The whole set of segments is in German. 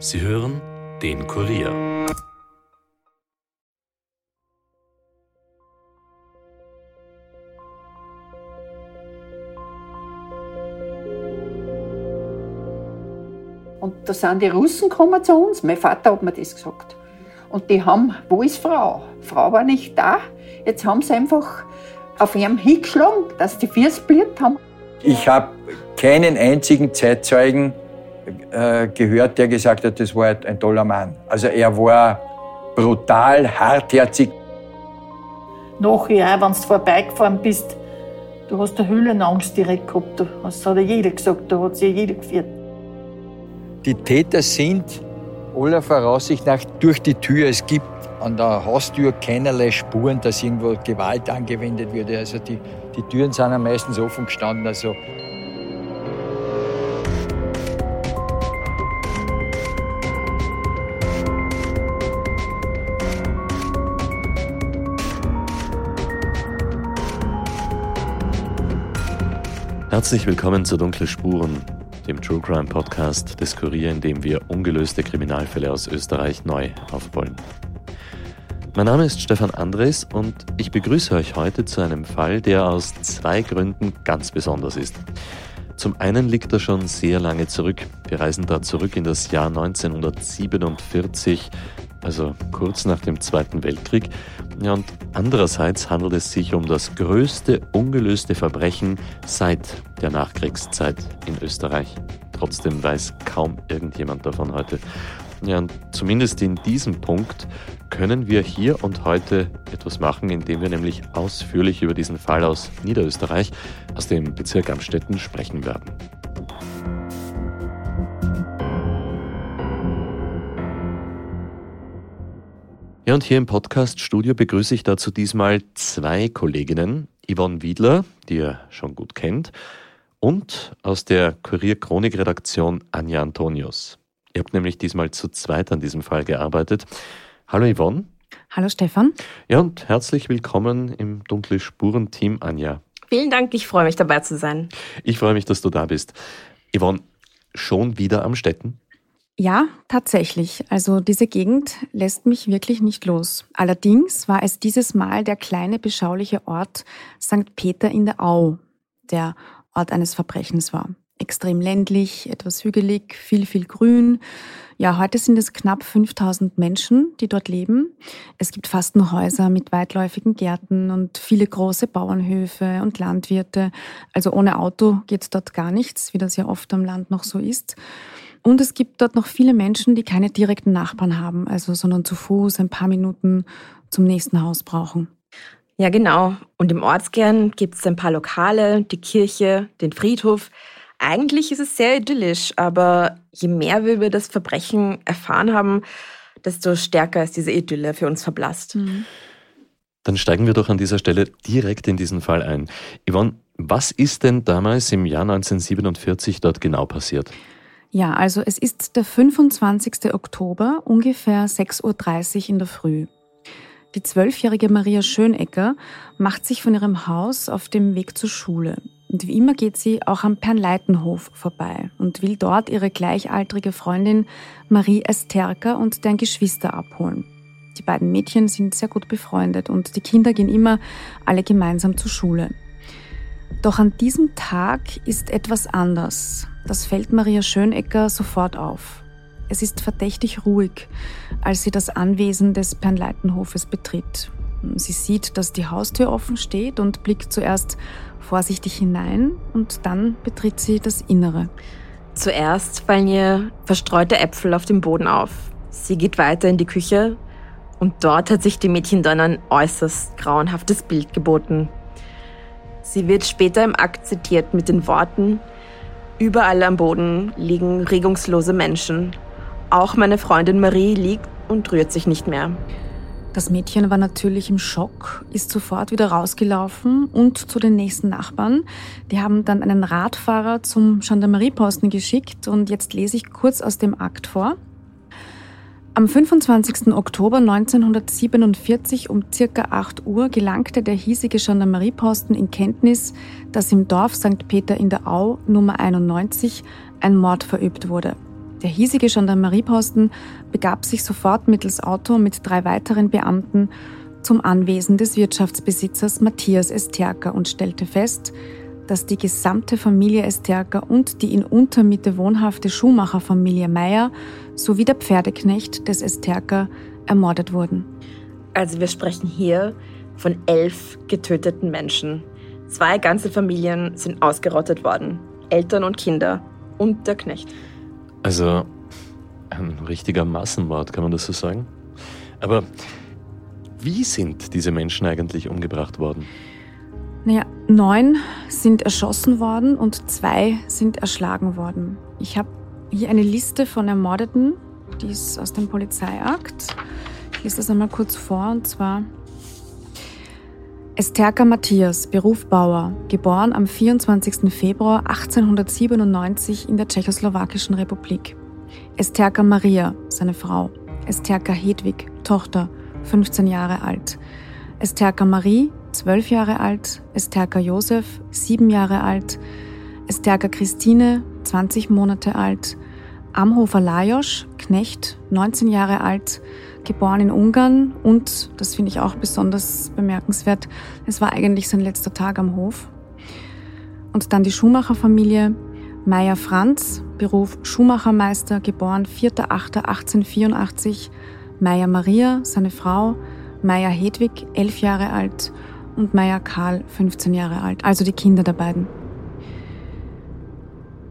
Sie hören den Kurier. Und da sind die Russen gekommen zu uns. Mein Vater hat mir das gesagt. Und die haben, wo ist Frau? Frau war nicht da. Jetzt haben sie einfach auf ihrem hingeschlagen, dass die Füße blieb haben. Ich habe keinen einzigen Zeitzeugen äh, gehört, der gesagt hat, das war ein toller Mann. Also er war brutal, hartherzig. Nachher, wenn du vorbeigefahren bist, du hast eine Höhlenangst direkt gehabt. Das hat ja jeder gesagt, da hat sich jeder geführt. Die Täter sind aller Voraussicht nach durch die Tür. Es gibt an der Haustür keinerlei Spuren, dass irgendwo Gewalt angewendet würde. Also die, die Türen sind ja meistens offen gestanden. Also Herzlich willkommen zu Dunkle Spuren, dem True Crime Podcast des Kurier, in dem wir ungelöste Kriminalfälle aus Österreich neu aufrollen. Mein Name ist Stefan Andres und ich begrüße euch heute zu einem Fall, der aus zwei Gründen ganz besonders ist. Zum einen liegt er schon sehr lange zurück. Wir reisen da zurück in das Jahr 1947, also kurz nach dem Zweiten Weltkrieg. Ja, und andererseits handelt es sich um das größte ungelöste Verbrechen seit der Nachkriegszeit in Österreich. Trotzdem weiß kaum irgendjemand davon heute. Ja, und zumindest in diesem Punkt können wir hier und heute etwas machen, indem wir nämlich ausführlich über diesen Fall aus Niederösterreich, aus dem Bezirk Amstetten, sprechen werden. Ja, und hier im Podcast-Studio begrüße ich dazu diesmal zwei Kolleginnen. Yvonne Wiedler, die ihr schon gut kennt, und aus der Kurier-Chronik-Redaktion Anja Antonius. Ihr habt nämlich diesmal zu zweit an diesem Fall gearbeitet. Hallo Yvonne. Hallo Stefan. Ja, und herzlich willkommen im Dunkle Spuren-Team Anja. Vielen Dank, ich freue mich dabei zu sein. Ich freue mich, dass du da bist. Yvonne, schon wieder am Städten? Ja, tatsächlich. Also diese Gegend lässt mich wirklich nicht los. Allerdings war es dieses Mal der kleine beschauliche Ort St. Peter in der Au, der Ort eines Verbrechens war. Extrem ländlich, etwas hügelig, viel, viel Grün. Ja, heute sind es knapp 5000 Menschen, die dort leben. Es gibt fast nur Häuser mit weitläufigen Gärten und viele große Bauernhöfe und Landwirte. Also ohne Auto geht dort gar nichts, wie das ja oft am Land noch so ist. Und es gibt dort noch viele Menschen, die keine direkten Nachbarn haben, also sondern zu Fuß ein paar Minuten zum nächsten Haus brauchen. Ja, genau. Und im Ortskern gibt es ein paar Lokale, die Kirche, den Friedhof. Eigentlich ist es sehr idyllisch, aber je mehr wir über das Verbrechen erfahren haben, desto stärker ist diese Idylle für uns verblasst. Mhm. Dann steigen wir doch an dieser Stelle direkt in diesen Fall ein. Yvonne, was ist denn damals im Jahr 1947 dort genau passiert? Ja, also es ist der 25. Oktober, ungefähr 6.30 Uhr in der Früh. Die zwölfjährige Maria Schönecker macht sich von ihrem Haus auf dem Weg zur Schule. Und wie immer geht sie auch am Pernleitenhof vorbei und will dort ihre gleichaltrige Freundin Marie Esterka und deren Geschwister abholen. Die beiden Mädchen sind sehr gut befreundet und die Kinder gehen immer alle gemeinsam zur Schule. Doch an diesem Tag ist etwas anders. Das fällt Maria Schönecker sofort auf. Es ist verdächtig ruhig, als sie das Anwesen des Pernleitenhofes betritt. Sie sieht, dass die Haustür offen steht und blickt zuerst vorsichtig hinein und dann betritt sie das Innere. Zuerst fallen ihr verstreute Äpfel auf dem Boden auf. Sie geht weiter in die Küche und dort hat sich die Mädchen dann ein äußerst grauenhaftes Bild geboten. Sie wird später im Akt zitiert mit den Worten, Überall am Boden liegen regungslose Menschen. Auch meine Freundin Marie liegt und rührt sich nicht mehr. Das Mädchen war natürlich im Schock, ist sofort wieder rausgelaufen und zu den nächsten Nachbarn. Die haben dann einen Radfahrer zum Gendarmerieposten geschickt und jetzt lese ich kurz aus dem Akt vor. Am 25. Oktober 1947 um circa 8 Uhr gelangte der hiesige Gendarmerieposten in Kenntnis, dass im Dorf St. Peter in der Au Nummer 91 ein Mord verübt wurde. Der hiesige Gendarmerieposten begab sich sofort mittels Auto mit drei weiteren Beamten zum Anwesen des Wirtschaftsbesitzers Matthias Esterker und stellte fest, dass die gesamte Familie Esterker und die in Untermitte wohnhafte Schuhmacherfamilie Meyer sowie der Pferdeknecht des Esterker ermordet wurden. Also wir sprechen hier von elf getöteten Menschen. Zwei ganze Familien sind ausgerottet worden. Eltern und Kinder und der Knecht. Also ein richtiger Massenmord, kann man das so sagen? Aber wie sind diese Menschen eigentlich umgebracht worden? Naja, neun sind erschossen worden und zwei sind erschlagen worden. Ich habe hier eine Liste von Ermordeten, die ist aus dem Polizeiakt. Ich lese das einmal kurz vor und zwar Esterka Matthias, Beruf Bauer, geboren am 24. Februar 1897 in der Tschechoslowakischen Republik. Esterka Maria, seine Frau. Esterka Hedwig, Tochter, 15 Jahre alt. Esterka Marie, 12 Jahre alt. Esterka Josef, 7 Jahre alt. Esterka Christine, 20 Monate alt. Amhofer Lajos, Knecht, 19 Jahre alt geboren in Ungarn und, das finde ich auch besonders bemerkenswert, es war eigentlich sein letzter Tag am Hof. Und dann die Schuhmacherfamilie, Meier Franz, Beruf Schuhmachermeister, geboren 4.8.1884, Meier Maria, seine Frau, Meier Hedwig, 11 Jahre alt. Und Meier Karl, 15 Jahre alt, also die Kinder der beiden.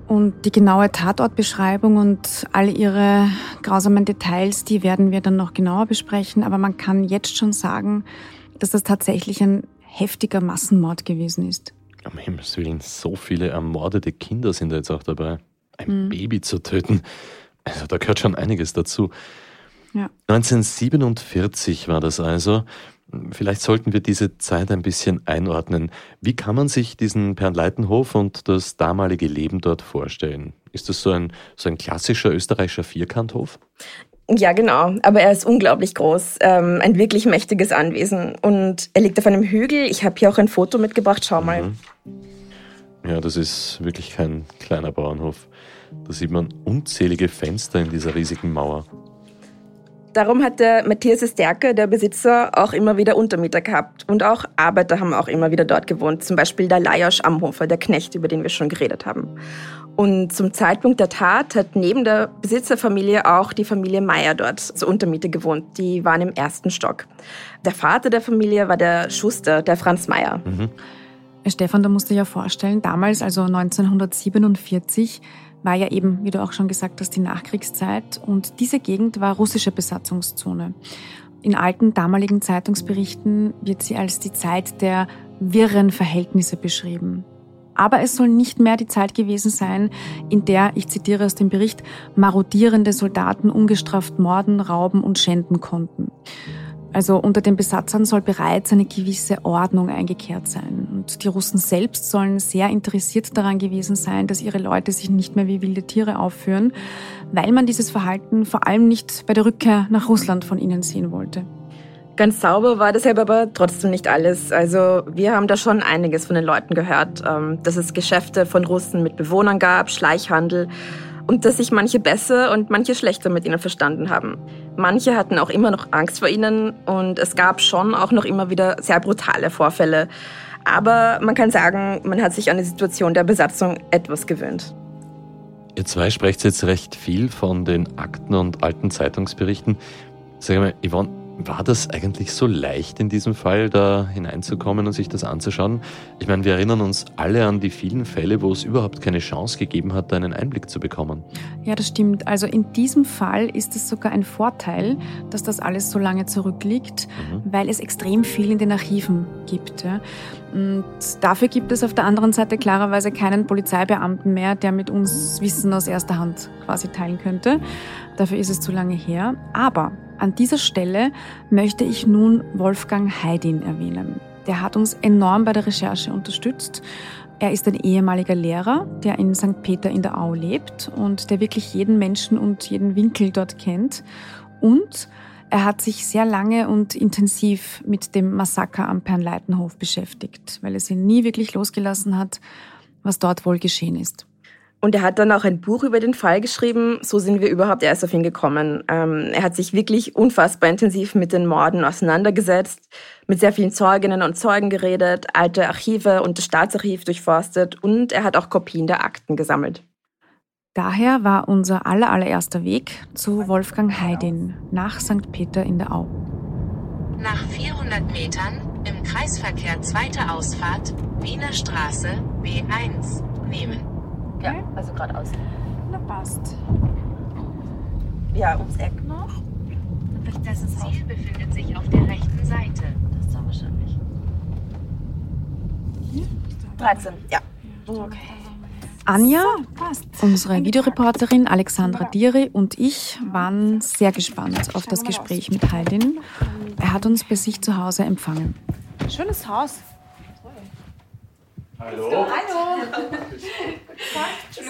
Und die genaue Tatortbeschreibung und all ihre grausamen Details, die werden wir dann noch genauer besprechen. Aber man kann jetzt schon sagen, dass das tatsächlich ein heftiger Massenmord gewesen ist. Um Himmels Willen, so viele ermordete Kinder sind da jetzt auch dabei. Ein mhm. Baby zu töten, also da gehört schon einiges dazu. Ja. 1947 war das also. Vielleicht sollten wir diese Zeit ein bisschen einordnen. Wie kann man sich diesen Pernleitenhof und das damalige Leben dort vorstellen? Ist das so ein, so ein klassischer österreichischer Vierkanthof? Ja, genau. Aber er ist unglaublich groß. Ähm, ein wirklich mächtiges Anwesen. Und er liegt auf einem Hügel. Ich habe hier auch ein Foto mitgebracht. Schau mal. Mhm. Ja, das ist wirklich kein kleiner Bauernhof. Da sieht man unzählige Fenster in dieser riesigen Mauer. Darum hat der Matthias Esterke, der Besitzer, auch immer wieder Untermieter gehabt. Und auch Arbeiter haben auch immer wieder dort gewohnt. Zum Beispiel der Lajos Amhofer, der Knecht, über den wir schon geredet haben. Und zum Zeitpunkt der Tat hat neben der Besitzerfamilie auch die Familie Meyer dort zur Untermiete gewohnt. Die waren im ersten Stock. Der Vater der Familie war der Schuster, der Franz Meyer. Mhm. Stefan, da musst du dir ja vorstellen, damals, also 1947, war ja eben, wie du auch schon gesagt hast, die Nachkriegszeit und diese Gegend war russische Besatzungszone. In alten damaligen Zeitungsberichten wird sie als die Zeit der wirren Verhältnisse beschrieben. Aber es soll nicht mehr die Zeit gewesen sein, in der, ich zitiere aus dem Bericht, marodierende Soldaten ungestraft morden, rauben und schänden konnten. Also unter den Besatzern soll bereits eine gewisse Ordnung eingekehrt sein. Und die Russen selbst sollen sehr interessiert daran gewesen sein, dass ihre Leute sich nicht mehr wie wilde Tiere aufführen, weil man dieses Verhalten vor allem nicht bei der Rückkehr nach Russland von ihnen sehen wollte. Ganz sauber war deshalb aber trotzdem nicht alles. Also wir haben da schon einiges von den Leuten gehört, ähm, dass es Geschäfte von Russen mit Bewohnern gab, Schleichhandel und dass sich manche besser und manche schlechter mit ihnen verstanden haben. Manche hatten auch immer noch Angst vor ihnen und es gab schon auch noch immer wieder sehr brutale Vorfälle. Aber man kann sagen, man hat sich an die Situation der Besatzung etwas gewöhnt. Ihr zwei sprecht jetzt recht viel von den Akten und alten Zeitungsberichten. Sag mal, Yvonne, war das eigentlich so leicht in diesem Fall, da hineinzukommen und sich das anzuschauen? Ich meine, wir erinnern uns alle an die vielen Fälle, wo es überhaupt keine Chance gegeben hat, da einen Einblick zu bekommen. Ja, das stimmt. Also in diesem Fall ist es sogar ein Vorteil, dass das alles so lange zurückliegt, mhm. weil es extrem viel in den Archiven gibt. Und dafür gibt es auf der anderen Seite klarerweise keinen Polizeibeamten mehr, der mit uns Wissen aus erster Hand quasi teilen könnte. Dafür ist es zu lange her. Aber an dieser Stelle möchte ich nun Wolfgang Heidin erwähnen. Der hat uns enorm bei der Recherche unterstützt. Er ist ein ehemaliger Lehrer, der in St. Peter in der Au lebt und der wirklich jeden Menschen und jeden Winkel dort kennt. Und er hat sich sehr lange und intensiv mit dem Massaker am Pernleitenhof beschäftigt, weil es ihn nie wirklich losgelassen hat, was dort wohl geschehen ist. Und er hat dann auch ein Buch über den Fall geschrieben. So sind wir überhaupt erst auf ihn gekommen. Ähm, er hat sich wirklich unfassbar intensiv mit den Morden auseinandergesetzt, mit sehr vielen Zeuginnen und Zeugen geredet, alte Archive und das Staatsarchiv durchforstet und er hat auch Kopien der Akten gesammelt. Daher war unser allererster Weg zu Wolfgang Heidin nach St. Peter in der Au. Nach 400 Metern im Kreisverkehr zweite Ausfahrt Wiener Straße B1 nehmen. Ja, also geradeaus. Na passt. Ja, ums Eck noch. Das Ziel befindet sich auf der rechten Seite. Das ist dann wahrscheinlich. 13, ja. Okay. Anja, unsere Videoreporterin Alexandra Diri und ich waren sehr gespannt auf das Gespräch mit Heidin. Er hat uns bei sich zu Hause empfangen. Schönes Haus. Hallo. Hallo.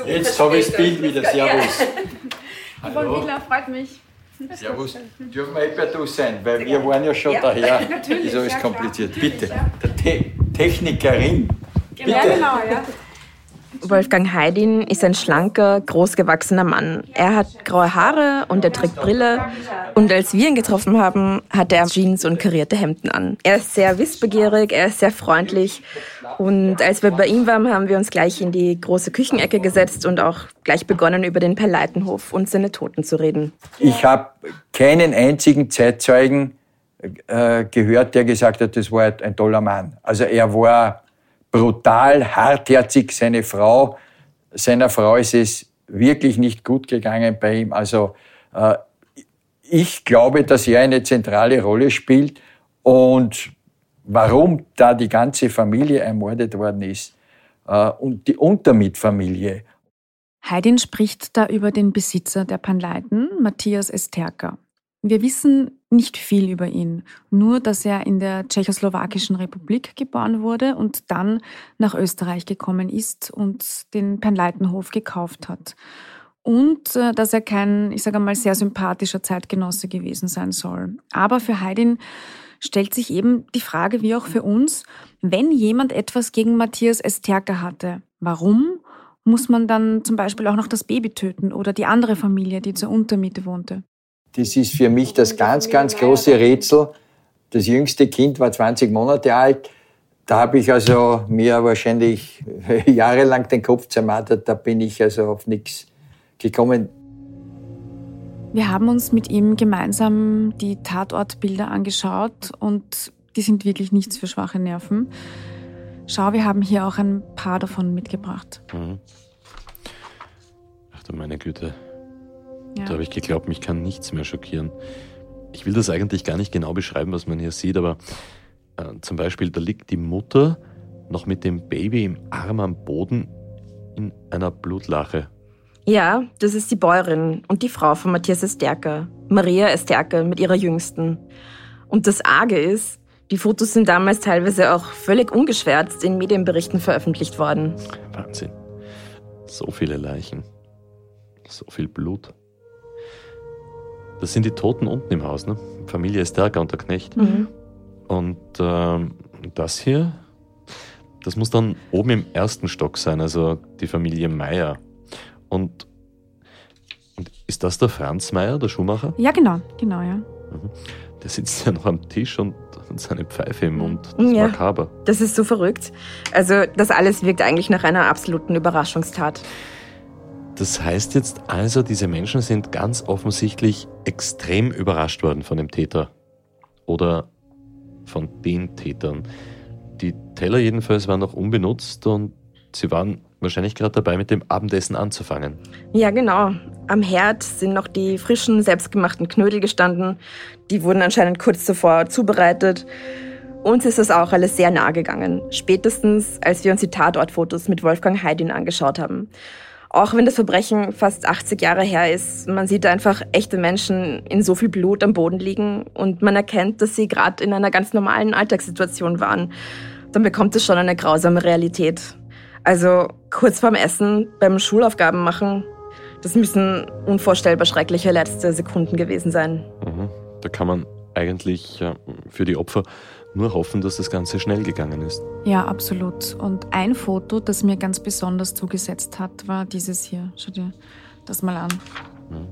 Jetzt habe ich das Bild wieder. Servus. Yvonne Wiegler, freut mich. Servus. Dürfen wir per Du sein, weil wir waren ja schon daher. Ist alles kompliziert. Bitte. Der Te Technikerin. Bitte. Ja, genau, ja. Wolfgang Heidin ist ein schlanker, großgewachsener Mann. Er hat graue Haare und er trägt Brille. Und als wir ihn getroffen haben, hat er Jeans und karierte Hemden an. Er ist sehr wissbegierig, er ist sehr freundlich. Und als wir bei ihm waren, haben wir uns gleich in die große Küchenecke gesetzt und auch gleich begonnen, über den Perleitenhof und seine Toten zu reden. Ich habe keinen einzigen Zeitzeugen äh, gehört, der gesagt hat, das war ein toller Mann. Also er war brutal, hartherzig. Seine Frau, seiner Frau ist es wirklich nicht gut gegangen bei ihm. Also äh, ich glaube, dass er eine zentrale Rolle spielt und warum da die ganze Familie ermordet worden ist äh, und die Untermitfamilie. Heidin spricht da über den Besitzer der Panleiten, Matthias Esterka. Wir wissen nicht viel über ihn, nur dass er in der Tschechoslowakischen Republik geboren wurde und dann nach Österreich gekommen ist und den Penleitenhof gekauft hat. Und äh, dass er kein, ich sage mal, sehr sympathischer Zeitgenosse gewesen sein soll. Aber für Heidin stellt sich eben die Frage, wie auch für uns, wenn jemand etwas gegen Matthias Esterka hatte, warum muss man dann zum Beispiel auch noch das Baby töten oder die andere Familie, die zur Untermiete wohnte? Das ist für mich das ganz, ganz große Rätsel. Das jüngste Kind war 20 Monate alt. Da habe ich also mir wahrscheinlich jahrelang den Kopf zermartert. Da bin ich also auf nichts gekommen. Wir haben uns mit ihm gemeinsam die Tatortbilder angeschaut und die sind wirklich nichts für schwache Nerven. Schau, wir haben hier auch ein paar davon mitgebracht. Mhm. Ach du meine Güte. Ja. Da habe ich geglaubt, mich kann nichts mehr schockieren. Ich will das eigentlich gar nicht genau beschreiben, was man hier sieht, aber äh, zum Beispiel, da liegt die Mutter noch mit dem Baby im Arm am Boden in einer Blutlache. Ja, das ist die Bäuerin und die Frau von Matthias Esterker, Maria Esterker mit ihrer Jüngsten. Und das Arge ist, die Fotos sind damals teilweise auch völlig ungeschwärzt in Medienberichten veröffentlicht worden. Wahnsinn. So viele Leichen. So viel Blut. Das sind die Toten unten im Haus, ne? Familie Esterka und der Knecht. Mhm. Und ähm, das hier, das muss dann oben im ersten Stock sein, also die Familie Meier. Und, und ist das der Franz Meier, der Schuhmacher? Ja, genau, genau, ja. Der sitzt ja noch am Tisch und, und seine Pfeife im Mund. Das ist Ja. makaber. Das ist so verrückt. Also, das alles wirkt eigentlich nach einer absoluten Überraschungstat. Das heißt jetzt also, diese Menschen sind ganz offensichtlich extrem überrascht worden von dem Täter. Oder von den Tätern. Die Teller jedenfalls waren noch unbenutzt und sie waren wahrscheinlich gerade dabei, mit dem Abendessen anzufangen. Ja, genau. Am Herd sind noch die frischen, selbstgemachten Knödel gestanden. Die wurden anscheinend kurz zuvor zubereitet. Uns ist das auch alles sehr nahe gegangen. Spätestens, als wir uns die Tatortfotos mit Wolfgang Heidin angeschaut haben. Auch wenn das Verbrechen fast 80 Jahre her ist, man sieht einfach echte Menschen in so viel Blut am Boden liegen und man erkennt, dass sie gerade in einer ganz normalen Alltagssituation waren. Dann bekommt es schon eine grausame Realität. Also kurz vorm Essen, beim Schulaufgaben machen, das müssen unvorstellbar schreckliche letzte Sekunden gewesen sein. Mhm. Da kann man eigentlich für die Opfer nur hoffen, dass das Ganze schnell gegangen ist. Ja, absolut. Und ein Foto, das mir ganz besonders zugesetzt hat, war dieses hier. Schau dir das mal an. Hm.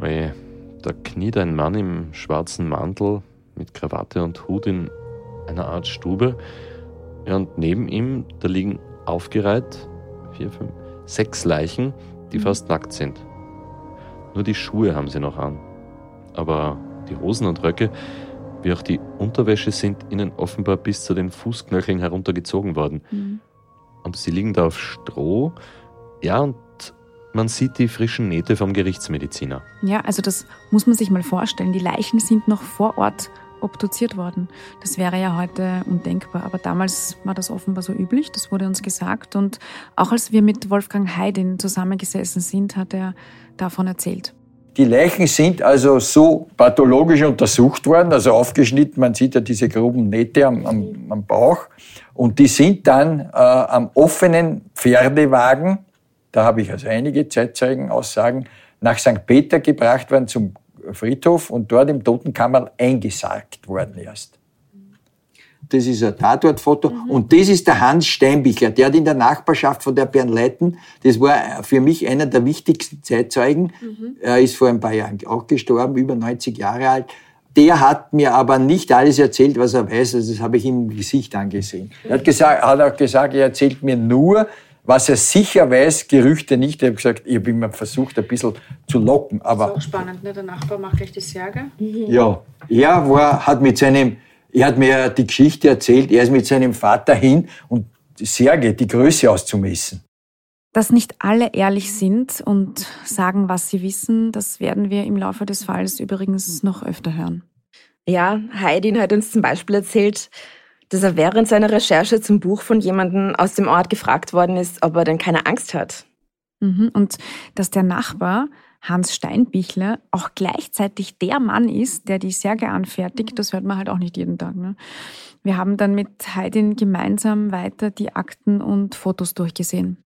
Oje, da kniet ein Mann im schwarzen Mantel mit Krawatte und Hut in einer Art Stube. Ja, und neben ihm, da liegen aufgereiht vier, fünf, sechs Leichen, die mhm. fast nackt sind. Nur die Schuhe haben sie noch an. Aber die Hosen und Röcke, wie auch die Unterwäsche, sind ihnen offenbar bis zu den Fußknöcheln heruntergezogen worden. Mhm. Und sie liegen da auf Stroh. Ja, und man sieht die frischen Nähte vom Gerichtsmediziner. Ja, also das muss man sich mal vorstellen. Die Leichen sind noch vor Ort obduziert worden. Das wäre ja heute undenkbar, aber damals war das offenbar so üblich, das wurde uns gesagt. Und auch als wir mit Wolfgang Heidin zusammengesessen sind, hat er davon erzählt. Die Leichen sind also so pathologisch untersucht worden, also aufgeschnitten, man sieht ja diese groben Nähte am, am, am Bauch. Und die sind dann äh, am offenen Pferdewagen, da habe ich also einige Zeitzeugenaussagen, nach St. Peter gebracht worden zum Friedhof und dort im Totenkammer eingesargt worden erst. Das ist ein Tatortfoto. Mhm. Und das ist der Hans Steinbichler. Der hat in der Nachbarschaft von der Bernleiten, das war für mich einer der wichtigsten Zeitzeugen. Mhm. Er ist vor ein paar Jahren auch gestorben, über 90 Jahre alt. Der hat mir aber nicht alles erzählt, was er weiß. Also das habe ich ihm im Gesicht angesehen. Er hat, gesagt, hat auch gesagt, er erzählt mir nur, was er sicher weiß, Gerüchte nicht. Ich habe gesagt, ich habe immer versucht, ein bisschen zu locken. Aber das ist auch spannend, ne? Der Nachbar macht gleich die Särge. Ja, er war, hat mit seinem, er hat mir die Geschichte erzählt, er ist mit seinem Vater hin und die Särge, die Größe auszumessen. Dass nicht alle ehrlich sind und sagen, was sie wissen, das werden wir im Laufe des Falls übrigens noch öfter hören. Ja, Heidin hat uns zum Beispiel erzählt, dass er während seiner Recherche zum Buch von jemandem aus dem Ort gefragt worden ist, ob er denn keine Angst hat. Mhm. Und dass der Nachbar, Hans Steinbichler, auch gleichzeitig der Mann ist, der die Särge anfertigt, das hört man halt auch nicht jeden Tag. Ne? Wir haben dann mit Heidin gemeinsam weiter die Akten und Fotos durchgesehen.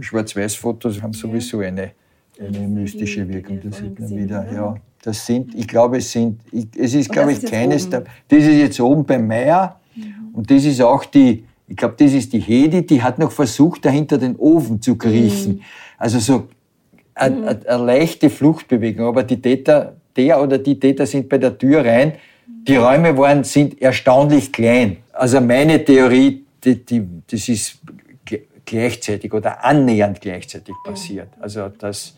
Schwarz-Weiß-Fotos haben sowieso eine, eine mystische Wirkung, das sieht man wieder. Ja, das sind, ich glaube, es sind, es ist, glaube ich, keines, das ist jetzt oben beim Meier, und das ist auch die, ich glaube, das ist die Hedi, die hat noch versucht, dahinter den Ofen zu kriechen. Mhm. Also so mhm. eine, leichte Fluchtbewegung. Aber die Täter, der oder die Täter sind bei der Tür rein. Die Räume waren, sind erstaunlich klein. Also meine Theorie, die, die, das ist gleichzeitig oder annähernd gleichzeitig passiert. Also das,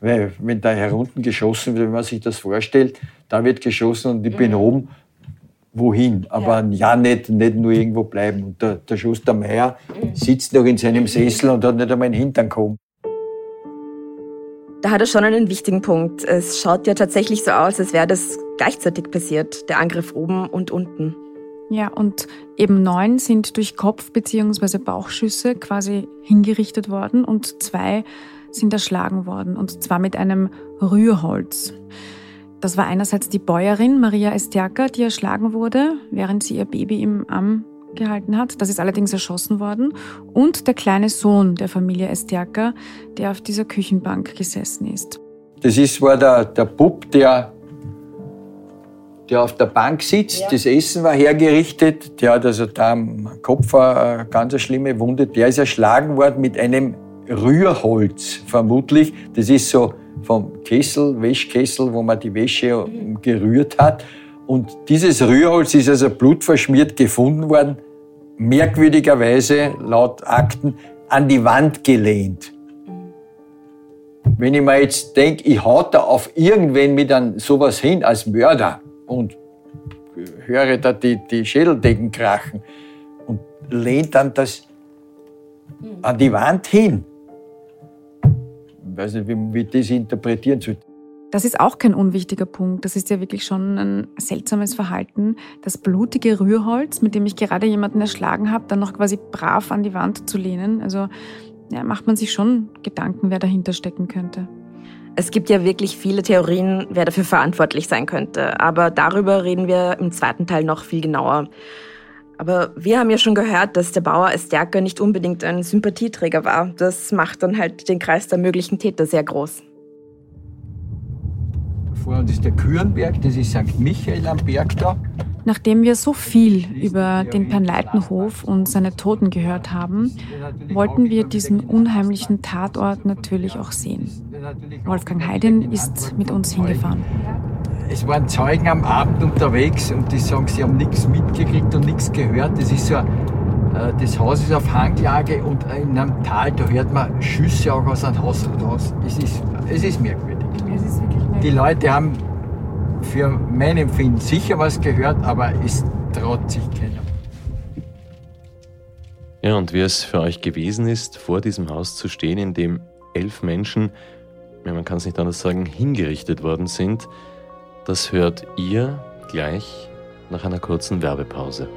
wenn da herunten geschossen wird, wenn man sich das vorstellt, da wird geschossen und ich bin mhm. oben wohin, aber ja, ja nicht, nicht nur irgendwo bleiben. Und der, der Schuster Meier mhm. sitzt noch in seinem Sessel und hat nicht einmal den Hintern gekommen. Da hat er schon einen wichtigen Punkt. Es schaut ja tatsächlich so aus, als wäre das gleichzeitig passiert, der Angriff oben und unten. Ja, und eben neun sind durch Kopf- bzw. Bauchschüsse quasi hingerichtet worden und zwei sind erschlagen worden, und zwar mit einem Rührholz. Das war einerseits die Bäuerin Maria Esterka, die erschlagen wurde, während sie ihr Baby im Arm gehalten hat. Das ist allerdings erschossen worden. Und der kleine Sohn der Familie Esterka, der auf dieser Küchenbank gesessen ist. Das ist, war der, der Bub, der, der auf der Bank sitzt. Ja. Das Essen war hergerichtet. Der hat also da am Kopf eine ganz schlimme Wunde. Der ist erschlagen worden mit einem Rührholz, vermutlich. Das ist so vom Kessel, Wäschkessel, wo man die Wäsche gerührt hat. Und dieses Rührholz ist also blutverschmiert gefunden worden, merkwürdigerweise laut Akten an die Wand gelehnt. Wenn ich mir jetzt denke, ich hau da auf irgendwen mit an sowas hin als Mörder und höre da die, die Schädeldecken krachen und lehnt dann das an die Wand hin, ich weiß nicht, wie man das interpretieren soll. Das ist auch kein unwichtiger Punkt. Das ist ja wirklich schon ein seltsames Verhalten. Das blutige Rührholz, mit dem ich gerade jemanden erschlagen habe, dann noch quasi brav an die Wand zu lehnen. Also ja, macht man sich schon Gedanken, wer dahinter stecken könnte. Es gibt ja wirklich viele Theorien, wer dafür verantwortlich sein könnte. Aber darüber reden wir im zweiten Teil noch viel genauer. Aber wir haben ja schon gehört, dass der Bauer Estjerker nicht unbedingt ein Sympathieträger war. Das macht dann halt den Kreis der möglichen Täter sehr groß. Vor uns ist der Kürenberg, das ist St. Michael am Berg da. Nachdem wir so viel über den Pernleitenhof und seine Toten gehört haben, wollten wir diesen unheimlichen Tatort natürlich auch sehen. Wolfgang Heidin ist mit uns hingefahren. Es waren Zeugen am Abend unterwegs und die sagen, sie haben nichts mitgekriegt und nichts gehört. Das ist so, äh, das Haus ist auf Hanglage und in einem Tal, da hört man Schüsse auch aus einem Haus raus. Es ist, es ist merkwürdig. Es ist wirklich Die Leute haben für mein Empfinden sicher was gehört, aber es traut sich keiner. Ja, und wie es für euch gewesen ist, vor diesem Haus zu stehen, in dem elf Menschen, ja, man kann es nicht anders sagen, hingerichtet worden sind, das hört ihr gleich nach einer kurzen Werbepause.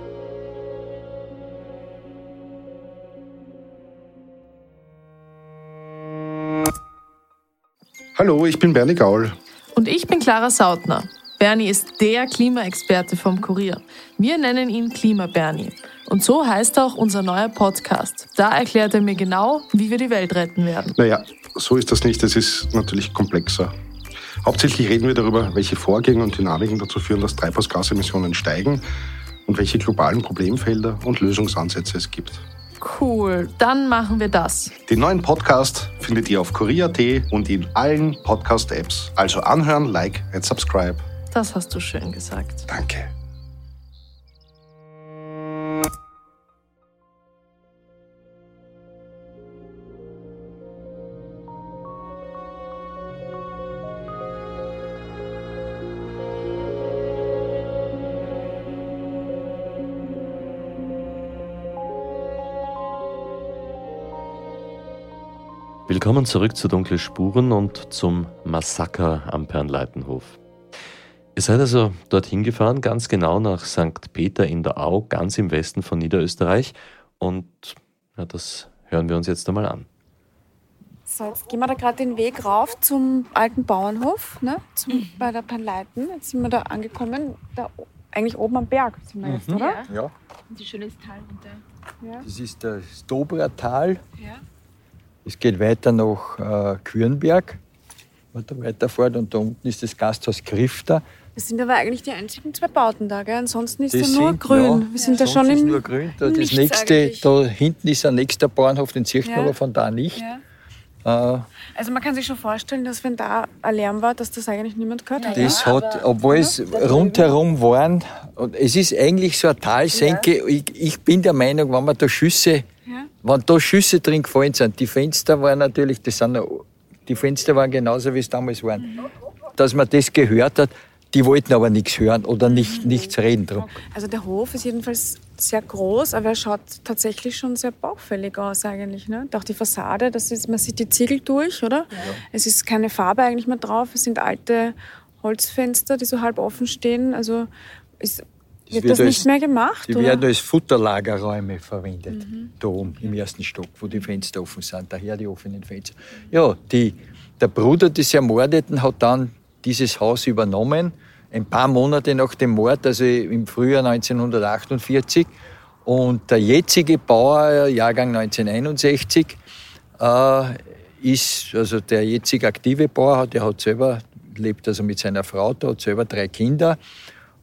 Hallo, ich bin Bernie Gaul. Und ich bin Clara Sautner. Bernie ist der Klimaexperte vom Kurier. Wir nennen ihn Klima-Bernie. Und so heißt auch unser neuer Podcast. Da erklärt er mir genau, wie wir die Welt retten werden. Naja, so ist das nicht. Es ist natürlich komplexer. Hauptsächlich reden wir darüber, welche Vorgänge und Dynamiken dazu führen, dass Treibhausgasemissionen steigen und welche globalen Problemfelder und Lösungsansätze es gibt. Cool, dann machen wir das. Den neuen Podcast findet ihr auf kurier.at und in allen Podcast-Apps. Also anhören, like und subscribe. Das hast du schön gesagt. Danke. Willkommen zurück zu Dunkle Spuren und zum Massaker am Pernleitenhof. Ihr seid also dorthin gefahren, ganz genau nach St. Peter in der Au, ganz im Westen von Niederösterreich. Und ja, das hören wir uns jetzt einmal an. So, jetzt gehen wir da gerade den Weg rauf zum alten Bauernhof, ne? zum, bei der Pernleiten. Jetzt sind wir da angekommen, da eigentlich oben am Berg sind wir jetzt, oder? Ja. Und die schönes Tal runter. Ja. Das ist das Dobrer Tal. Ja. Es geht weiter nach äh, Kürenberg, wenn man da weiterfährt. Und da unten ist das Gasthaus Grifter. Das sind aber eigentlich die einzigen zwei Bauten da, gell? Ansonsten ist Das ja nur sind- grün. ja, wir sind da sonst schon ist im. nur grün. Da, das nächste, eigentlich. da hinten ist ein nächster Bauernhof, den sieht man Ja. aber von da nicht. Ja. Äh, Also man kann sich schon vorstellen, dass wenn da ein Lärm war, dass das eigentlich niemand gehört hat. Das ja? hat, obwohl es rundherum waren, und es ist eigentlich so eine Talsenke. Ich, ich bin der Meinung, wenn man da Schüsse, Ja. wenn da Schüsse drin gefallen sind, die Fenster waren natürlich, das sind, die Fenster waren genauso wie es damals waren, dass man das gehört hat. Die wollten aber nichts hören oder nicht, nichts reden drum. Also der Hof ist jedenfalls sehr groß, aber er schaut tatsächlich schon sehr baufällig aus eigentlich. Ne? Auch die Fassade, das ist, man sieht die Ziegel durch, oder? Es ist keine Farbe eigentlich mehr drauf. Es sind alte Holzfenster, die so halb offen stehen. Also ist, wird, wird das als- nicht mehr gemacht? Die oder? werden als Futterlagerräume verwendet, da oben im ersten Stock, wo die Fenster offen sind, daher die offenen Fenster. Ja, die, der Bruder des Ermordeten hat dann dieses Haus übernommen, ein paar Monate nach dem Mord, also im Frühjahr 1948. Und der jetzige Bauer, Jahrgang 1961, äh, ist, also der jetzig aktive Bauer, der hat selber, lebt also mit seiner Frau da, hat selber drei Kinder.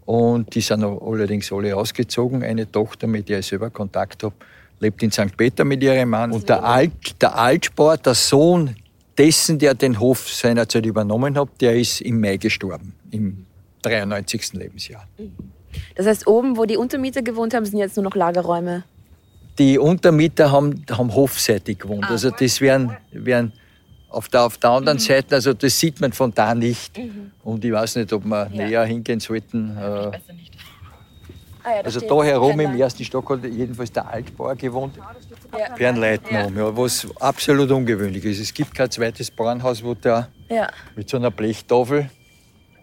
Und die sind allerdings alle ausgezogen. Eine Tochter, mit der ich selber Kontakt habe, lebt in St. Peter mit ihrem Mann. Und der, Alt, der Altspar, der Sohn dessen, der den Hof seinerzeit übernommen hat, der ist im Mai gestorben, im 93. Lebensjahr. Das heißt, oben, wo die Untermieter gewohnt haben, sind jetzt nur noch Lagerräume. Die Untermieter haben, haben hofseitig gewohnt. Also das wären, wären auf, der, auf der anderen Seite, also das sieht man von da nicht. Und ich weiß nicht, ob wir näher hingehen sollten. Äh, Also da herum im ersten Stock hat jedenfalls der Altbauer gewohnt. Fernleiten ja. was absolut ungewöhnlich ist. Es gibt kein zweites Bauernhaus, wo der Ja. mit so einer Blechtafel.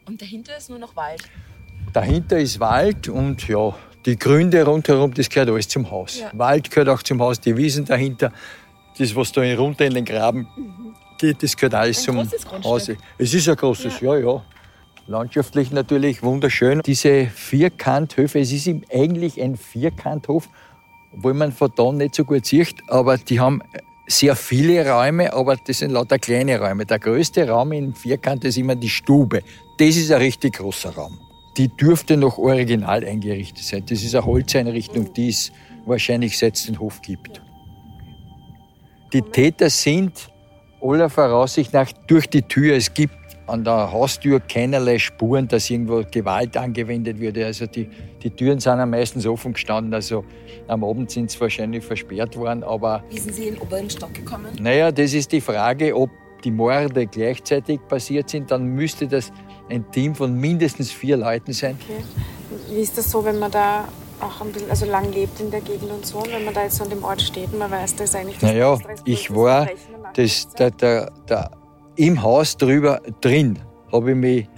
Und dahinter ist nur noch Wald. Dahinter ist Wald und ja, die Gründe rundherum, das gehört alles zum Haus. Ja. Wald gehört auch zum Haus, die Wiesen dahinter, das, was da runter in den Graben geht, das gehört alles Ein zum. Haus. Es ist ein großes, ja, ja. Landschaftlich natürlich wunderschön. Diese Vierkanthöfe, es ist eigentlich ein Vierkanthof, obwohl man von da nicht so gut sieht, aber die haben sehr viele Räume, aber das sind lauter kleine Räume. Der größte Raum in Vierkant ist immer die Stube. Das ist ein richtig großer Raum. Die dürfte noch original eingerichtet sein. Das ist eine Holzeinrichtung, die es wahrscheinlich seit es den Hof gibt. Die Täter sind aller Voraussicht nach durch die Tür. Es gibt an der Haustür keinerlei Spuren, dass irgendwo Gewalt angewendet würde. Also die, die Türen sind am meisten offen gestanden. Also am Abend sind sie wahrscheinlich versperrt worden. Aber Wie sind Sie in den oberen Stock gekommen? naja, das ist die Frage, ob die Morde gleichzeitig passiert sind. Dann müsste das ein Team von mindestens vier Leuten sein. Okay. Wie ist das so, wenn man da auch ein bisschen also lang lebt in der Gegend und so, und wenn man da jetzt so an dem Ort steht und man weiß, da ist eigentlich das Naja, ich das war das, da, da, da, im Haus drüber drin, habe ich mich,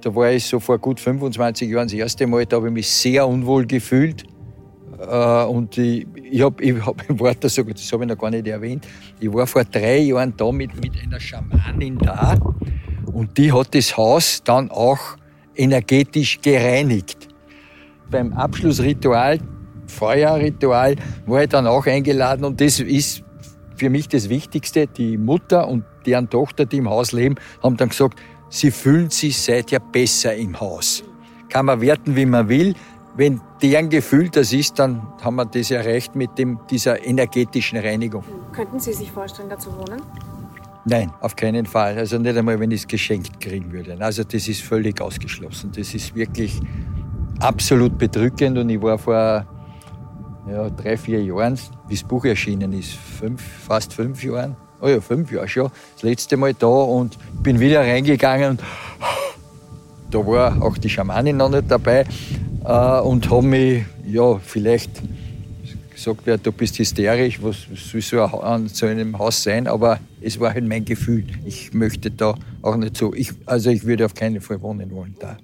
da war ich so vor gut 25 Jahren das erste Mal, da habe ich mich sehr unwohl gefühlt. Äh, und ich, ich, hab, ich, hab, ich war da sogar, das habe ich noch gar nicht erwähnt, ich war vor drei Jahren da mit, mit einer Schamanin da und die hat das Haus dann auch energetisch gereinigt. Beim Abschlussritual, Feuerritual, war ich dann auch eingeladen und das ist für mich das Wichtigste. Die Mutter und deren Tochter, die im Haus leben, haben dann gesagt, sie fühlen sich seither besser im Haus. Kann man werten, wie man will. Wenn deren Gefühl das ist, dann haben wir das erreicht mit dem, dieser energetischen Reinigung. Könnten Sie sich vorstellen, da zu wohnen? Nein, auf keinen Fall. Also nicht einmal, wenn ich es geschenkt kriegen würde. Also das ist völlig ausgeschlossen. Das ist wirklich absolut bedrückend und ich war vor ja, drei, vier Jahren, wie das Buch erschienen ist, fünf, fast fünf Jahren, oh ja, fünf Jahre schon, das letzte Mal da und bin wieder reingegangen und da war auch die Schamanin noch nicht dabei äh, und haben mich, ja, vielleicht gesagt, ja, du bist hysterisch, was soll so an so einem Haus sein, aber es war halt mein Gefühl. Ich möchte da auch nicht so, ich, also ich würde auf keinen Fall wohnen wollen da.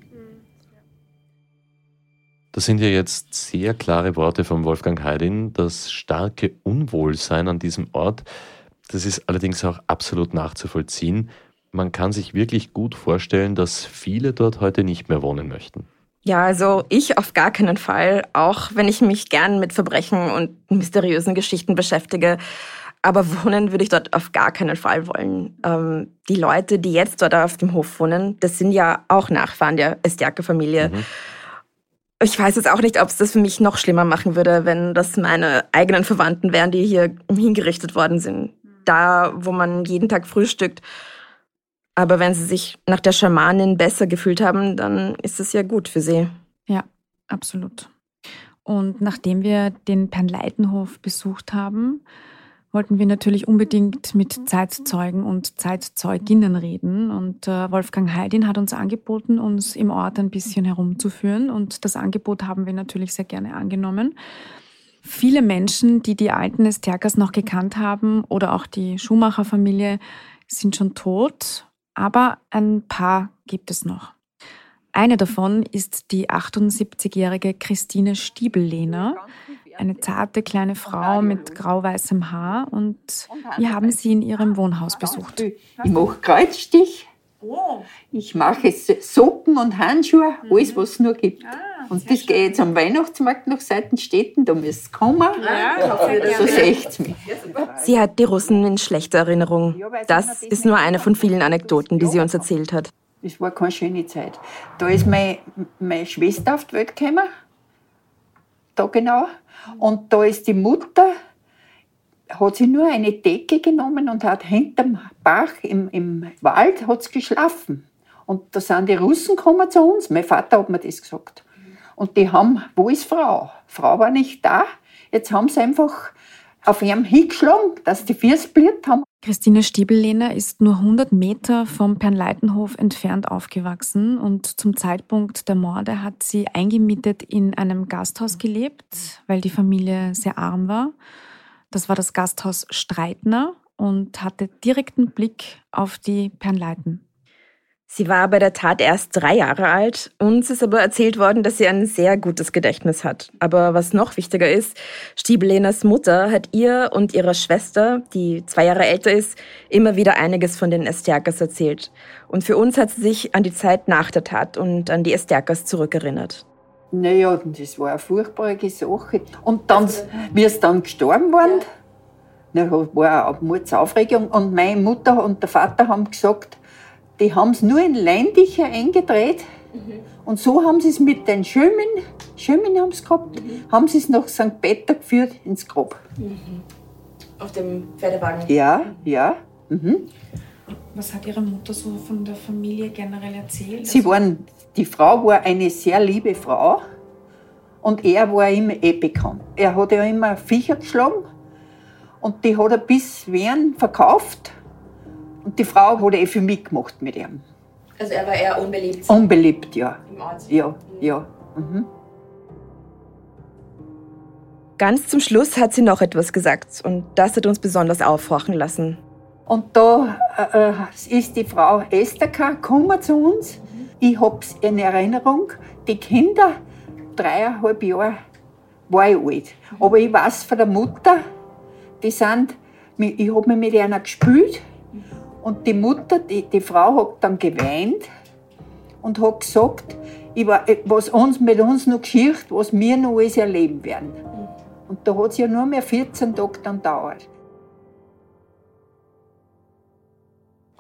Das sind ja jetzt sehr klare Worte von Wolfgang Heidin. Das starke Unwohlsein an diesem Ort, das ist allerdings auch absolut nachzuvollziehen. Man kann sich wirklich gut vorstellen, dass viele dort heute nicht mehr wohnen möchten. Ja, also ich auf gar keinen Fall, auch wenn ich mich gern mit Verbrechen und mysteriösen Geschichten beschäftige. Aber wohnen würde ich dort auf gar keinen Fall wollen. Ähm, die Leute, die jetzt dort auf dem Hof wohnen, das sind ja auch Nachfahren der Estjake-Familie. Ich weiß jetzt auch nicht, ob es das für mich noch schlimmer machen würde, wenn das meine eigenen Verwandten wären, die hier hingerichtet worden sind. Da, wo man jeden Tag frühstückt. Aber wenn sie sich nach der Schamanin besser gefühlt haben, dann ist es ja gut für sie. Ja, absolut. Und nachdem wir den Pernleitenhof besucht haben, wollten wir natürlich unbedingt mit Zeitzeugen und Zeitzeuginnen reden. Und äh, Wolfgang Heidin hat uns angeboten, uns im Ort ein bisschen herumzuführen. Und das Angebot haben wir natürlich sehr gerne angenommen. Viele Menschen, die die alten Esterkers noch gekannt haben oder auch die Schumacher-Familie, sind schon tot. Aber ein paar gibt es noch. Eine davon ist die 78-jährige Christine Stiebellehner, eine zarte kleine Frau mit grau-weißem Haar und wir haben sie in ihrem Wohnhaus besucht. Ich mache Kreuzstich. Ich mache Socken und Handschuhe, alles, was es nur gibt. Und das geht jetzt am Weihnachtsmarkt nach Seitenstädten, da müsst ihr kommen. so seht's mich. Sie hat die Russen in schlechter Erinnerung. Das ist nur eine von vielen Anekdoten, die sie uns erzählt hat. Das war keine schöne Zeit. Da ist meine, meine Schwester auf die Welt gekommen. Da genau. Und da ist die Mutter, hat sie nur eine Decke genommen und hat hinterm Bach im, im Wald hat's geschlafen. Und da sind die Russen gekommen zu uns. Mein Vater hat mir das gesagt. Und die haben, wo ist Frau? Frau war nicht da. Jetzt haben sie einfach auf ihrem hingeschlagen, dass die Füße bliert haben. Christine Stiebellehner ist nur 100 Meter vom Pernleitenhof entfernt aufgewachsen und zum Zeitpunkt der Morde hat sie eingemietet in einem Gasthaus gelebt, weil die Familie sehr arm war. Das war das Gasthaus Streitner und hatte direkten Blick auf die Pernleiten. Sie war bei der Tat erst drei Jahre alt. Uns ist aber erzählt worden, dass sie ein sehr gutes Gedächtnis hat. Aber was noch wichtiger ist, Stiebelenas Mutter hat ihr und ihrer Schwester, die zwei Jahre älter ist, immer wieder einiges von den Estjerkers erzählt. Und für uns hat sie sich an die Zeit nach der Tat und an die Estjerkers zurückerinnert. Naja, das war eine furchtbare Sache. Und dann, wie es dann gestorben waren, Da war eine Mordsaufregung und meine Mutter und der Vater haben gesagt, die haben es nur in Ländlicher eingedreht. Mhm. Und so haben sie es mit den Schömen, Schömen haben es gehabt, mhm. haben sie es nach St. Peter geführt ins Grab. Mhm. Auf dem Pferdewagen? Ja, ja. Mhm. Was hat Ihre Mutter so von der Familie generell erzählt? Sie waren, die Frau war eine sehr liebe Frau und er war immer eh bekannt. Er hat ja immer Viecher geschlagen und die hat er bis Wien verkauft die Frau hat eh viel mitgemacht mit ihm. Also er war eher unbeliebt? Unbeliebt, ja. Im Ort? Ja, ja. Mhm. Ganz zum Schluss hat sie noch etwas gesagt und das hat uns besonders aufhorchen lassen. Und da äh, äh ist die Frau Esther gekommen zu uns. Ich habe es in Erinnerung, die Kinder, dreieinhalb Jahre war ich alt. Aber ich weiß von der Mutter, die sind, ich habe mich mit einer gespielt und die Mutter, die, die Frau hat dann geweint und hat gesagt, was uns mit uns noch geschieht, was wir noch alles erleben werden. Und da hat es ja nur mehr 14 Tage dann gedauert.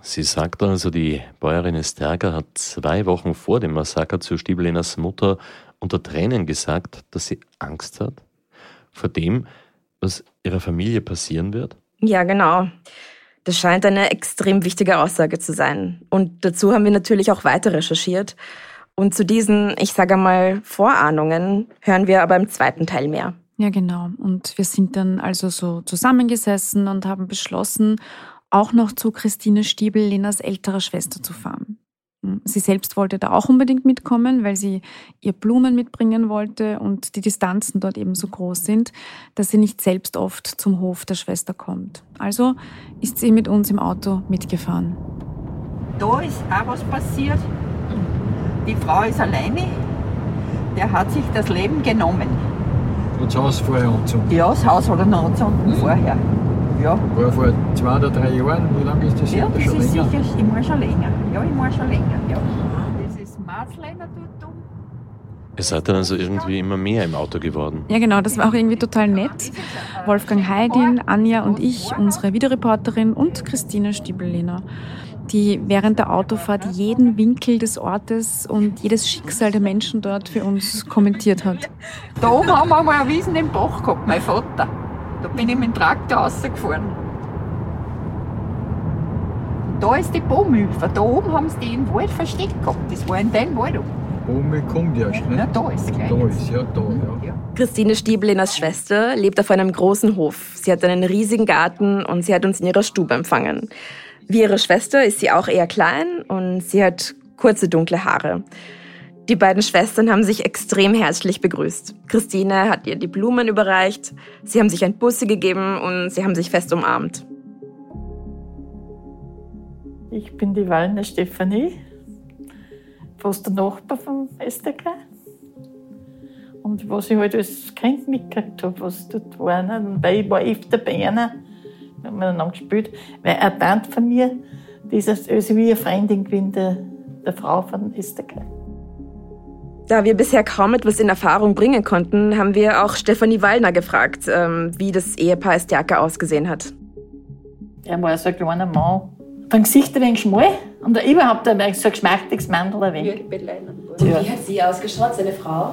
Sie sagt also, die Bäuerin Esterger hat zwei Wochen vor dem Massaker zu Stiebelenas Mutter unter Tränen gesagt, dass sie Angst hat vor dem, was ihrer Familie passieren wird? Ja, genau. Das scheint eine extrem wichtige Aussage zu sein. Und dazu haben wir natürlich auch weiter recherchiert. Und zu diesen, ich sage mal, Vorahnungen hören wir aber im zweiten Teil mehr. Ja, genau. Und wir sind dann also so zusammengesessen und haben beschlossen, auch noch zu Christine Stiebel, Lenas älterer Schwester, zu fahren. Sie selbst wollte da auch unbedingt mitkommen, weil sie ihr Blumen mitbringen wollte und die Distanzen dort eben so groß sind, dass sie nicht selbst oft zum Hof der Schwester kommt. Also ist sie mit uns im Auto mitgefahren. Da ist auch was passiert. Die Frau ist alleine. Der hat sich das Leben genommen. Und das Haus vorher anzünden? Ja, das Haus hat er noch anzünden mhm. vorher. Ja. War vor zwei oder drei Jahren? Wie lange ist das ja, das schon ist länger? Sicher, ich muss schon länger. Ja, ich muss schon länger. Ja. Das ist Marzleiner dort Ihr seid dann also irgendwie immer mehr im Auto geworden. Ja, genau, das war auch irgendwie total nett. Wolfgang Heidin, Anja und ich, unsere Videoreporterin und Christine Stiebellehner, die während der Autofahrt jeden Winkel des Ortes und jedes Schicksal der Menschen dort für uns kommentiert hat. Da oben haben wir mal einen Wiesen im Bach gehabt, mein Vater. Da bin ich mit dem Traktor rausgefahren. Da ist die Baumhilfe. Da oben haben sie die im Wald versteckt gehabt. Das war in dem Wald oben. Bäume kommt erst, ne? Ja, da ist gleich. Da ist, ja, da, ja. Christine Stieblenas Schwester lebt auf einem großen Hof. Sie hat einen riesigen Garten und sie hat uns in ihrer Stube empfangen. Wie ihre Schwester ist sie auch eher klein und sie hat kurze dunkle Haare. Die beiden Schwestern haben sich extrem herzlich begrüßt. Christine hat ihr die Blumen überreicht, sie haben sich ein Bussi gegeben und sie haben sich fest umarmt. Ich bin die Wallner Stefanie, fast der Nachbar vom SDK. Und was ich halt als Kind mitgekriegt habe, was dort war, weil ich war öfter bei einer, wir haben miteinander gespielt, weil eine Tante von mir, die ist also wie eine Freundin gewesen, der, der Frau von SDK. Da wir bisher kaum etwas in Erfahrung bringen konnten, haben wir auch Stefanie Wallner gefragt, ähm, wie das Ehepaar Estjaka ausgesehen hat. Er war so ein kleiner Mann. Vom Gesicht ein wenig schmal und überhaupt ein so ein geschmacktes Mandel. Ein wenig. Und wie hat sie ausgeschaut, seine Frau?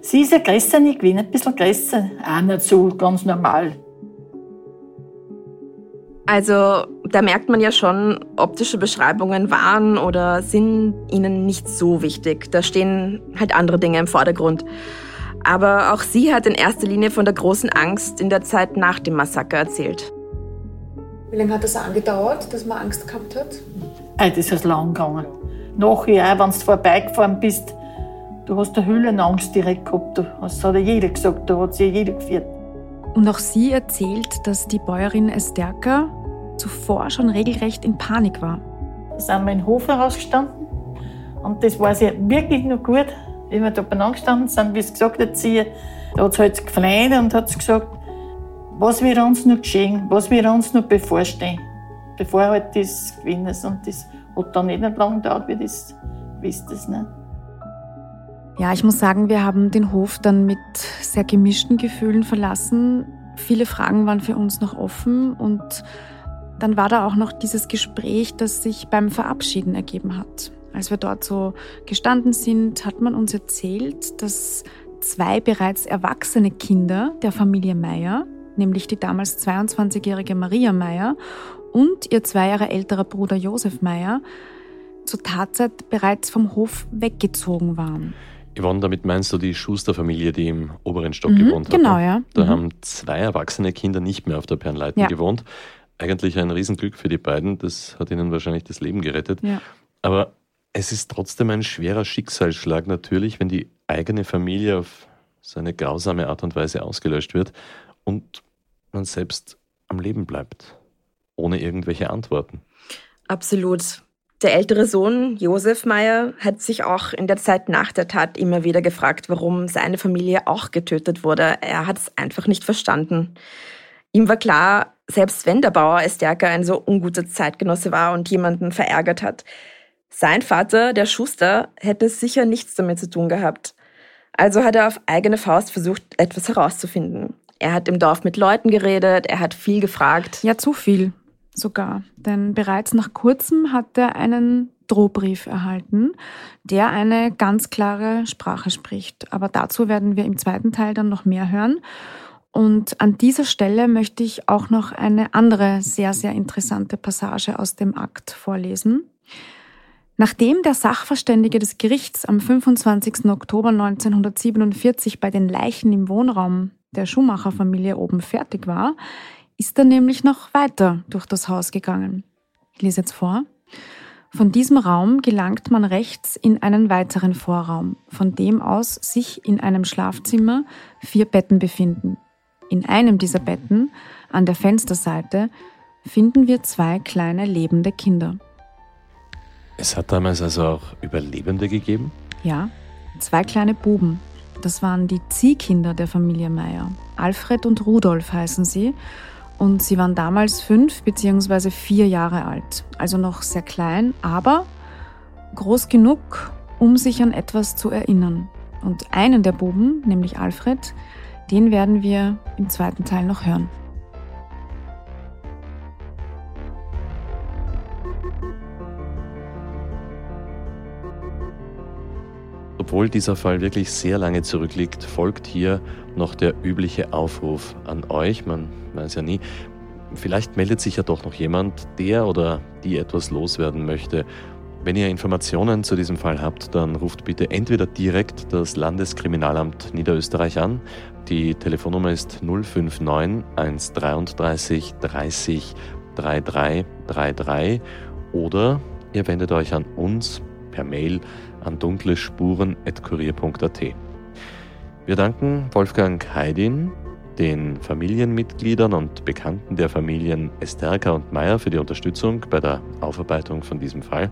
Sie ist ja größer nicht gewesen, ein bisschen größer. Auch nicht so ganz normal. Also da merkt man ja schon, optische Beschreibungen waren oder sind ihnen nicht so wichtig. Da stehen halt andere Dinge im Vordergrund. Aber auch sie hat in erster Linie von der großen Angst in der Zeit nach dem Massaker erzählt. Wie lange hat das angedauert, dass man Angst gehabt hat? Das ist lang gegangen. Nachher, wenn du vorbeigefahren bist, du hast eine Höhlenangst direkt gehabt. Das hat ja jeder gesagt, da hat sich jeder geführt. Und auch sie erzählt, dass die Bäuerin Esterka zuvor schon regelrecht in Panik war. Da sind wir in den Hof herausgestanden und das war sie wirklich noch gut. Wie wir da beieinander gestanden sind, wie sie gesagt hat, sie, da hat sie halt gefleht und hat gesagt, was wird uns noch geschehen, was wird uns noch bevorstehen, bevor halt das gewinnen ist. Und das hat dann nicht lange gedauert, wie das wisst es nicht. Ja, ich muss sagen, wir haben den Hof dann mit sehr gemischten Gefühlen verlassen. viele Fragen waren für uns noch offen und dann war da auch noch dieses Gespräch, das sich beim Verabschieden ergeben hat. Als wir dort so gestanden sind, hat man uns erzählt, dass zwei bereits erwachsene Kinder der Familie Meyer, nämlich die damals 22-jährige Maria Meyer und ihr zwei Jahre älterer Bruder Josef Meyer, zur Tatzeit bereits vom Hof weggezogen waren. Yvonne, damit meinst du die Schuster-Familie, die im oberen Stock mhm, gewohnt hat? Genau, ja. Da mhm. haben zwei erwachsene Kinder nicht mehr auf der Pernleiten ja. gewohnt. Eigentlich ein Riesenglück für die beiden. Das hat ihnen wahrscheinlich das Leben gerettet. Ja. Aber es ist trotzdem ein schwerer Schicksalsschlag natürlich, wenn die eigene Familie auf so eine grausame Art und Weise ausgelöscht wird und man selbst am Leben bleibt, ohne irgendwelche Antworten. Absolut. Der ältere Sohn, Josef Meyer, hat sich auch in der Zeit nach der Tat immer wieder gefragt, warum seine Familie auch getötet wurde. Er hat es einfach nicht verstanden. Ihm war klar, selbst wenn der Bauer Estärker ein so unguter Zeitgenosse war und jemanden verärgert hat, sein Vater, der Schuster, hätte sicher nichts damit zu tun gehabt. Also hat er auf eigene Faust versucht, etwas herauszufinden. Er hat im Dorf mit Leuten geredet, er hat viel gefragt. Ja, zu viel sogar. Denn bereits nach kurzem hat er einen Drohbrief erhalten, der eine ganz klare Sprache spricht. Aber dazu werden wir im zweiten Teil dann noch mehr hören. Und an dieser Stelle möchte ich auch noch eine andere sehr, sehr interessante Passage aus dem Akt vorlesen. Nachdem der Sachverständige des Gerichts am 25. Oktober 1947 bei den Leichen im Wohnraum der Schumacher-Familie oben fertig war, ist er nämlich noch weiter durch das Haus gegangen. Ich lese jetzt vor. Von diesem Raum gelangt man rechts in einen weiteren Vorraum, von dem aus sich in einem Schlafzimmer vier Betten befinden. In einem dieser Betten, an der Fensterseite, finden wir zwei kleine lebende Kinder. Es hat damals also auch Überlebende gegeben? Ja, zwei kleine Buben. Das waren die Ziehkinder der Familie Meyer. Alfred und Rudolf heißen sie und sie waren damals fünf bzw. vier Jahre alt, also noch sehr klein, aber groß genug, um sich an etwas zu erinnern. Und einen der Buben, nämlich Alfred, den werden wir im zweiten Teil noch hören. Obwohl dieser Fall wirklich sehr lange zurückliegt, folgt hier noch der übliche Aufruf an euch. Man weiß ja nie, vielleicht meldet sich ja doch noch jemand, der oder die etwas loswerden möchte. Wenn ihr Informationen zu diesem Fall habt, dann ruft bitte entweder direkt das Landeskriminalamt Niederösterreich an. Die Telefonnummer ist 059 133 30 3333 oder ihr wendet euch an uns per Mail an dunklespuren.kurier.at. Wir danken Wolfgang Heidin, den Familienmitgliedern und Bekannten der Familien Esterka und Meyer für die Unterstützung bei der Aufarbeitung von diesem Fall.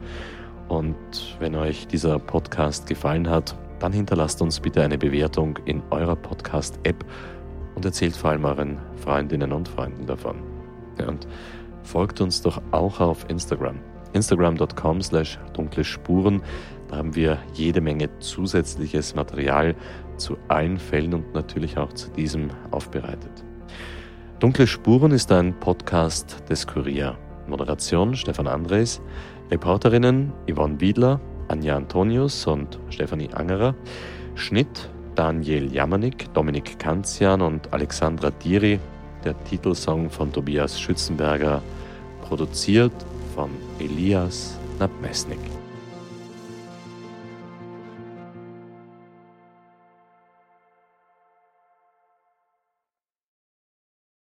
Und wenn euch dieser Podcast gefallen hat, dann hinterlasst uns bitte eine Bewertung in eurer Podcast-App und erzählt vor allem euren Freundinnen und Freunden davon. und folgt uns doch auch auf Instagram. Instagram.com slash dunkle Spuren. Da haben wir jede Menge zusätzliches Material zu allen Fällen und natürlich auch zu diesem aufbereitet. Dunkle Spuren ist ein Podcast des Kurier. Moderation Stefan Andres, Reporterinnen Yvonne Wiedler, Anja Antonius und Stefanie Angerer, Schnitt Daniel Jamanik, Dominik Kanzian und Alexandra Diri, der Titelsong von Tobias Schützenberger, produziert von Elias Nabmesnik.